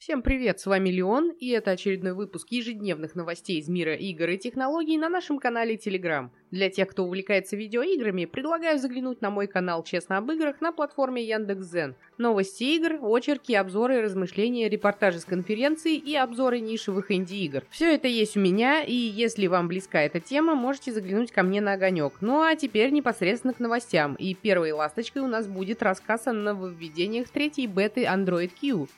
Всем привет, с вами Леон, и это очередной выпуск ежедневных новостей из мира игр и технологий на нашем канале Telegram. Для тех, кто увлекается видеоиграми, предлагаю заглянуть на мой канал «Честно об играх» на платформе Яндекс.Зен. Новости игр, очерки, обзоры, размышления, репортажи с конференций и обзоры нишевых инди-игр. Все это есть у меня, и если вам близка эта тема, можете заглянуть ко мне на огонек. Ну а теперь непосредственно к новостям, и первой ласточкой у нас будет рассказ о нововведениях третьей беты Android Q.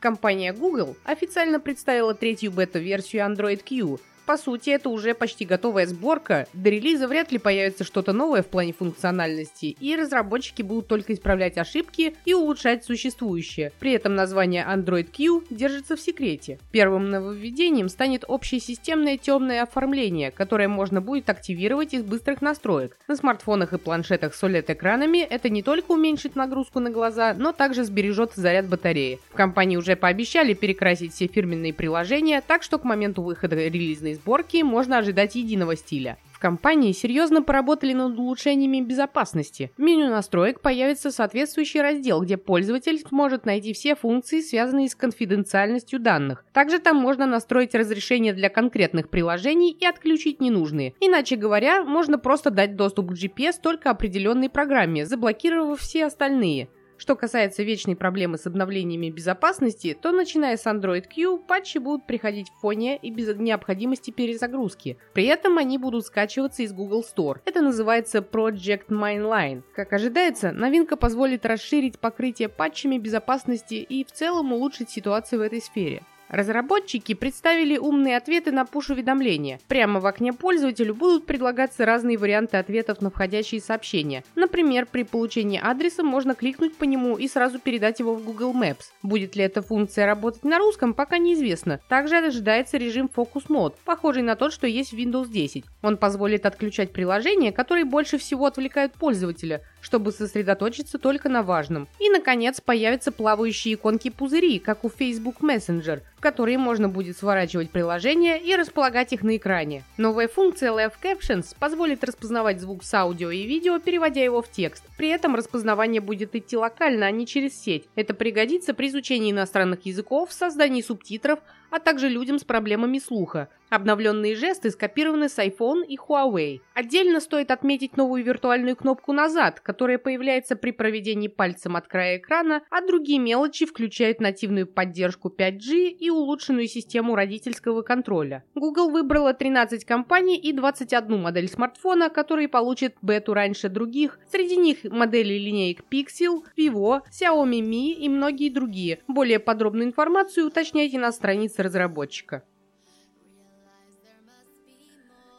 Компания Google официально представила третью бета-версию Android Q, по сути, это уже почти готовая сборка, до релиза вряд ли появится что-то новое в плане функциональности, и разработчики будут только исправлять ошибки и улучшать существующее. При этом название Android Q держится в секрете. Первым нововведением станет общее системное темное оформление, которое можно будет активировать из быстрых настроек. На смартфонах и планшетах с OLED-экранами это не только уменьшит нагрузку на глаза, но также сбережет заряд батареи. В компании уже пообещали перекрасить все фирменные приложения, так что к моменту выхода релизной сборки можно ожидать единого стиля. В компании серьезно поработали над улучшениями безопасности. В меню настроек появится соответствующий раздел, где пользователь сможет найти все функции, связанные с конфиденциальностью данных. Также там можно настроить разрешение для конкретных приложений и отключить ненужные. Иначе говоря, можно просто дать доступ к GPS только определенной программе, заблокировав все остальные. Что касается вечной проблемы с обновлениями безопасности, то начиная с Android Q, патчи будут приходить в фоне и без необходимости перезагрузки. При этом они будут скачиваться из Google Store. Это называется Project Mainline. Как ожидается, новинка позволит расширить покрытие патчами безопасности и в целом улучшить ситуацию в этой сфере. Разработчики представили умные ответы на пуш-уведомления. Прямо в окне пользователю будут предлагаться разные варианты ответов на входящие сообщения. Например, при получении адреса можно кликнуть по нему и сразу передать его в Google Maps. Будет ли эта функция работать на русском, пока неизвестно. Также ожидается режим Focus Mode, похожий на тот, что есть в Windows 10. Он позволит отключать приложения, которые больше всего отвлекают пользователя, чтобы сосредоточиться только на важном. И, наконец, появятся плавающие иконки-пузыри, как у Facebook Messenger, в которые можно будет сворачивать приложения и располагать их на экране. Новая функция Live Captions позволит распознавать звук с аудио и видео, переводя его в текст. При этом распознавание будет идти локально, а не через сеть. Это пригодится при изучении иностранных языков, создании субтитров, а также людям с проблемами слуха. Обновленные жесты скопированы с iPhone и Huawei. Отдельно стоит отметить новую виртуальную кнопку «Назад», которая появляется при проведении пальцем от края экрана, а другие мелочи включают нативную поддержку 5G и улучшенную систему родительского контроля. Google выбрала 13 компаний и 21 модель смартфона, которые получат бету раньше других. Среди них модели линеек Pixel, Vivo, Xiaomi Mi и многие другие. Более подробную информацию уточняйте на странице разработчика.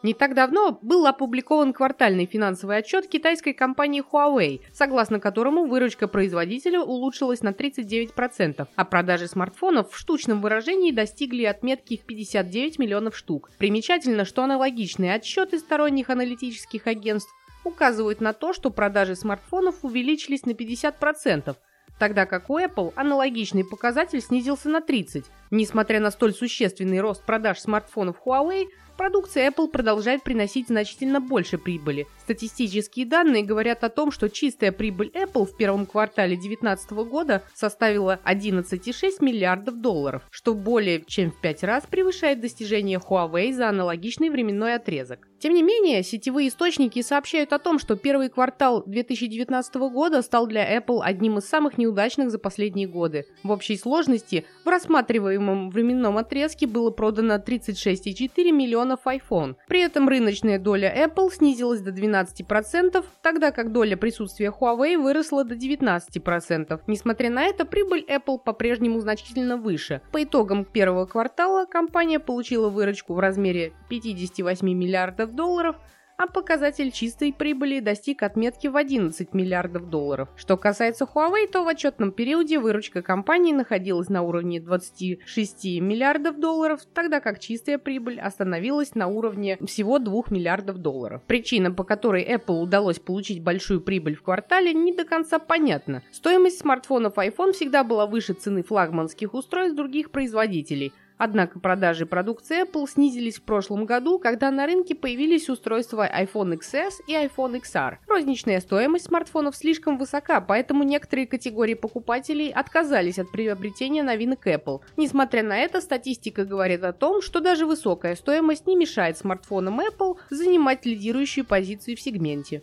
Не так давно был опубликован квартальный финансовый отчет китайской компании Huawei, согласно которому выручка производителя улучшилась на 39%, а продажи смартфонов в штучном выражении достигли отметки в 59 миллионов штук. Примечательно, что аналогичные отчеты сторонних аналитических агентств указывают на то, что продажи смартфонов увеличились на 50%, тогда как у Apple аналогичный показатель снизился на 30%. Несмотря на столь существенный рост продаж смартфонов Huawei, продукция Apple продолжает приносить значительно больше прибыли. Статистические данные говорят о том, что чистая прибыль Apple в первом квартале 2019 года составила 11,6 миллиардов долларов, что более чем в пять раз превышает достижение Huawei за аналогичный временной отрезок. Тем не менее, сетевые источники сообщают о том, что первый квартал 2019 года стал для Apple одним из самых неудачных за последние годы. В общей сложности в рассматриваемом временном отрезке было продано 36,4 миллионов iPhone. При этом рыночная доля Apple снизилась до 12%, тогда как доля присутствия Huawei выросла до 19%. Несмотря на это, прибыль Apple по-прежнему значительно выше. По итогам первого квартала компания получила выручку в размере 58 миллиардов долларов, а показатель чистой прибыли достиг отметки в 11 миллиардов долларов. Что касается Huawei, то в отчетном периоде выручка компании находилась на уровне 26 миллиардов долларов, тогда как чистая прибыль остановилась на уровне всего 2 миллиардов долларов. Причина, по которой Apple удалось получить большую прибыль в квартале, не до конца понятна. Стоимость смартфонов iPhone всегда была выше цены флагманских устройств других производителей – Однако продажи продукции Apple снизились в прошлом году, когда на рынке появились устройства iPhone XS и iPhone XR. Розничная стоимость смартфонов слишком высока, поэтому некоторые категории покупателей отказались от приобретения новинок Apple. Несмотря на это, статистика говорит о том, что даже высокая стоимость не мешает смартфонам Apple занимать лидирующую позицию в сегменте.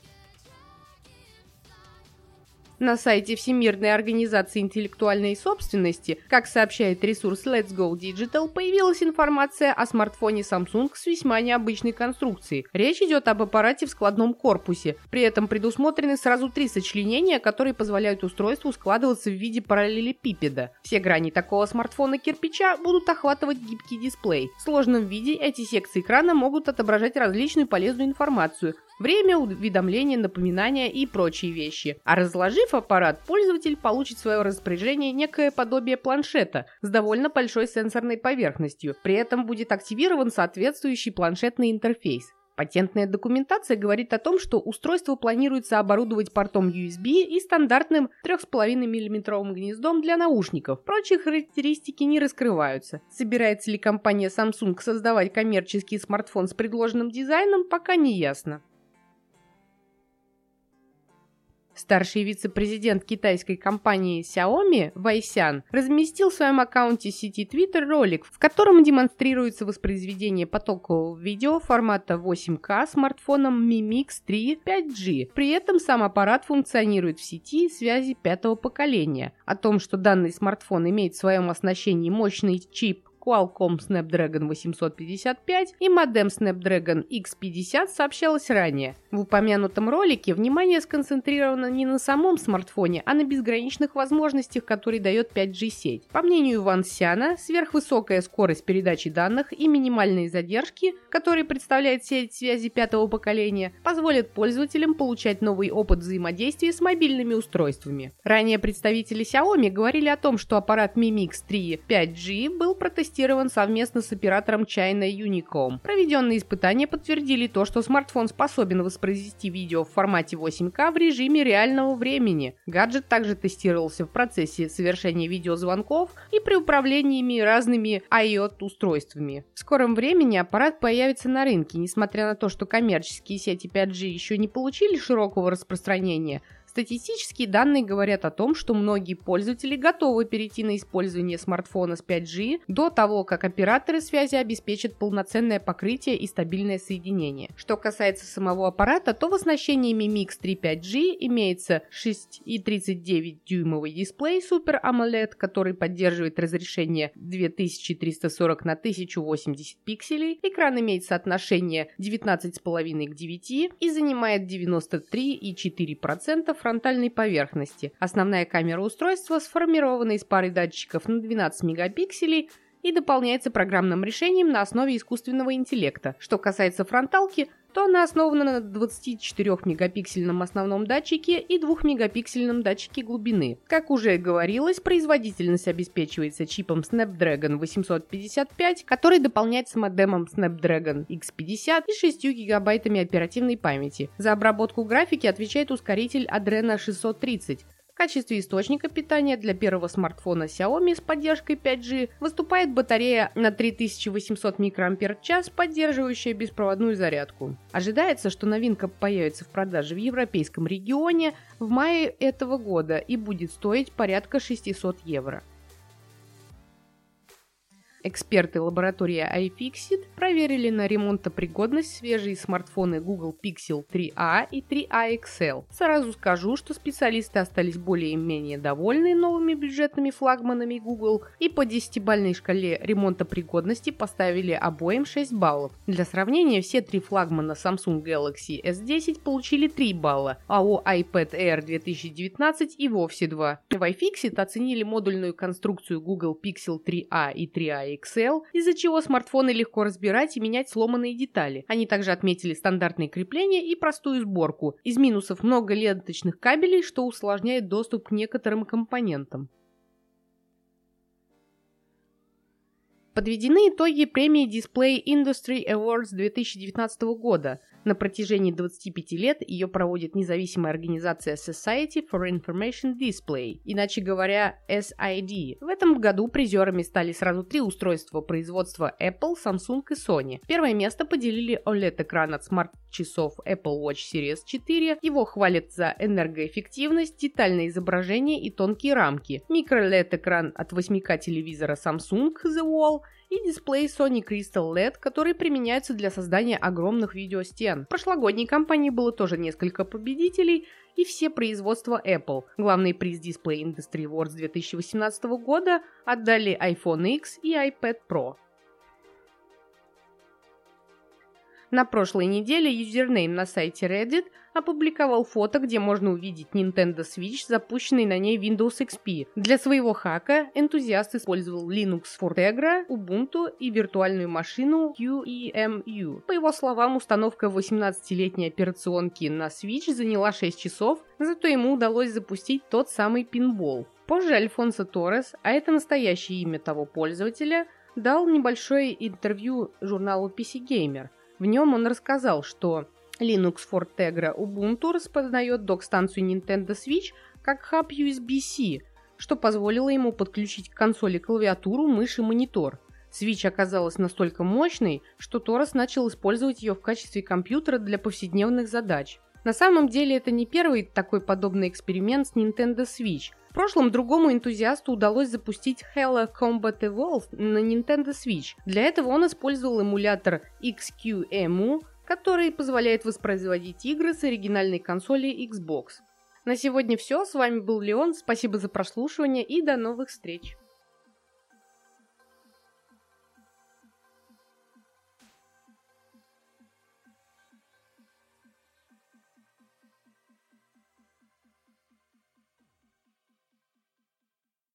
На сайте Всемирной организации интеллектуальной собственности, как сообщает ресурс Let's Go Digital, появилась информация о смартфоне Samsung с весьма необычной конструкцией. Речь идет об аппарате в складном корпусе. При этом предусмотрены сразу три сочленения, которые позволяют устройству складываться в виде параллелепипеда. Все грани такого смартфона кирпича будут охватывать гибкий дисплей. В сложном виде эти секции экрана могут отображать различную полезную информацию, время уведомления, напоминания и прочие вещи. А разложив аппарат, пользователь получит в свое распоряжение некое подобие планшета с довольно большой сенсорной поверхностью. При этом будет активирован соответствующий планшетный интерфейс. Патентная документация говорит о том, что устройство планируется оборудовать портом USB и стандартным 3,5 мм гнездом для наушников. Прочие характеристики не раскрываются. Собирается ли компания Samsung создавать коммерческий смартфон с предложенным дизайном, пока не ясно. Старший вице-президент китайской компании Xiaomi Вайсян разместил в своем аккаунте сети Twitter ролик, в котором демонстрируется воспроизведение потокового видео формата 8К смартфоном Mi Mix 3 5G. При этом сам аппарат функционирует в сети связи пятого поколения. О том, что данный смартфон имеет в своем оснащении мощный чип Qualcomm Snapdragon 855 и модем Snapdragon X50 сообщалось ранее. В упомянутом ролике внимание сконцентрировано не на самом смартфоне, а на безграничных возможностях, которые дает 5G-сеть. По мнению Ван Сяна, сверхвысокая скорость передачи данных и минимальные задержки, которые представляет сеть связи пятого поколения, позволят пользователям получать новый опыт взаимодействия с мобильными устройствами. Ранее представители Xiaomi говорили о том, что аппарат Mi Mix 3 5G был протестирован протестирован совместно с оператором China Unicom. Проведенные испытания подтвердили то, что смартфон способен воспроизвести видео в формате 8К в режиме реального времени. Гаджет также тестировался в процессе совершения видеозвонков и при управлении разными IoT-устройствами. В скором времени аппарат появится на рынке, несмотря на то, что коммерческие сети 5G еще не получили широкого распространения, Статистические данные говорят о том, что многие пользователи готовы перейти на использование смартфона с 5G до того, как операторы связи обеспечат полноценное покрытие и стабильное соединение. Что касается самого аппарата, то в оснащении Mi Mix 3 5G имеется 6,39-дюймовый дисплей Super AMOLED, который поддерживает разрешение 2340 на 1080 пикселей. Экран имеет соотношение 19,5 к 9 и занимает 93,4% фронтальной поверхности. Основная камера устройства сформирована из пары датчиков на 12 мегапикселей и дополняется программным решением на основе искусственного интеллекта. Что касается фронталки, то она основана на 24-мегапиксельном основном датчике и 2-мегапиксельном датчике глубины. Как уже говорилось, производительность обеспечивается чипом Snapdragon 855, который дополняется модемом Snapdragon X50 и 6 гигабайтами оперативной памяти. За обработку графики отвечает ускоритель Adreno 630, в качестве источника питания для первого смартфона Xiaomi с поддержкой 5G выступает батарея на 3800 мАч, поддерживающая беспроводную зарядку. Ожидается, что новинка появится в продаже в европейском регионе в мае этого года и будет стоить порядка 600 евро. Эксперты лаборатории iFixit проверили на ремонтопригодность свежие смартфоны Google Pixel 3a и 3a XL. Сразу скажу, что специалисты остались более-менее довольны новыми бюджетными флагманами Google и по 10-бальной шкале ремонтопригодности поставили обоим 6 баллов. Для сравнения, все три флагмана Samsung Galaxy S10 получили 3 балла, а у iPad Air 2019 и вовсе 2. В iFixit оценили модульную конструкцию Google Pixel 3a и 3a Excel, из-за чего смартфоны легко разбирать и менять сломанные детали. Они также отметили стандартные крепления и простую сборку. Из минусов много ленточных кабелей, что усложняет доступ к некоторым компонентам. Подведены итоги премии Display Industry Awards 2019 года. На протяжении 25 лет ее проводит независимая организация Society for Information Display, иначе говоря SID. В этом году призерами стали сразу три устройства производства Apple, Samsung и Sony. Первое место поделили OLED-экран от смарт-часов Apple Watch Series 4. Его хвалят за энергоэффективность, детальное изображение и тонкие рамки. Микро-LED-экран от 8К телевизора Samsung The Wall – и дисплей Sony Crystal LED, которые применяются для создания огромных видеостен. В прошлогодней кампании было тоже несколько победителей, и все производства Apple. Главный приз Display Industry Awards 2018 года отдали iPhone X и iPad Pro. На прошлой неделе юзернейм на сайте Reddit опубликовал фото, где можно увидеть Nintendo Switch, запущенный на ней Windows XP. Для своего хака энтузиаст использовал Linux Fortegra, Ubuntu и виртуальную машину QEMU. По его словам, установка 18-летней операционки на Switch заняла 6 часов, зато ему удалось запустить тот самый пинбол. Позже Альфонсо Торрес, а это настоящее имя того пользователя, дал небольшое интервью журналу PC Gamer – в нем он рассказал, что Linux Fortegra Ubuntu распознает док-станцию Nintendo Switch как хаб USB-C, что позволило ему подключить к консоли клавиатуру, мышь и монитор. Switch оказалась настолько мощной, что Торос начал использовать ее в качестве компьютера для повседневных задач. На самом деле это не первый такой подобный эксперимент с Nintendo Switch. В прошлом другому энтузиасту удалось запустить Halo Combat Evolved на Nintendo Switch. Для этого он использовал эмулятор XQEMU, который позволяет воспроизводить игры с оригинальной консоли Xbox. На сегодня все. С вами был Леон. Спасибо за прослушивание и до новых встреч.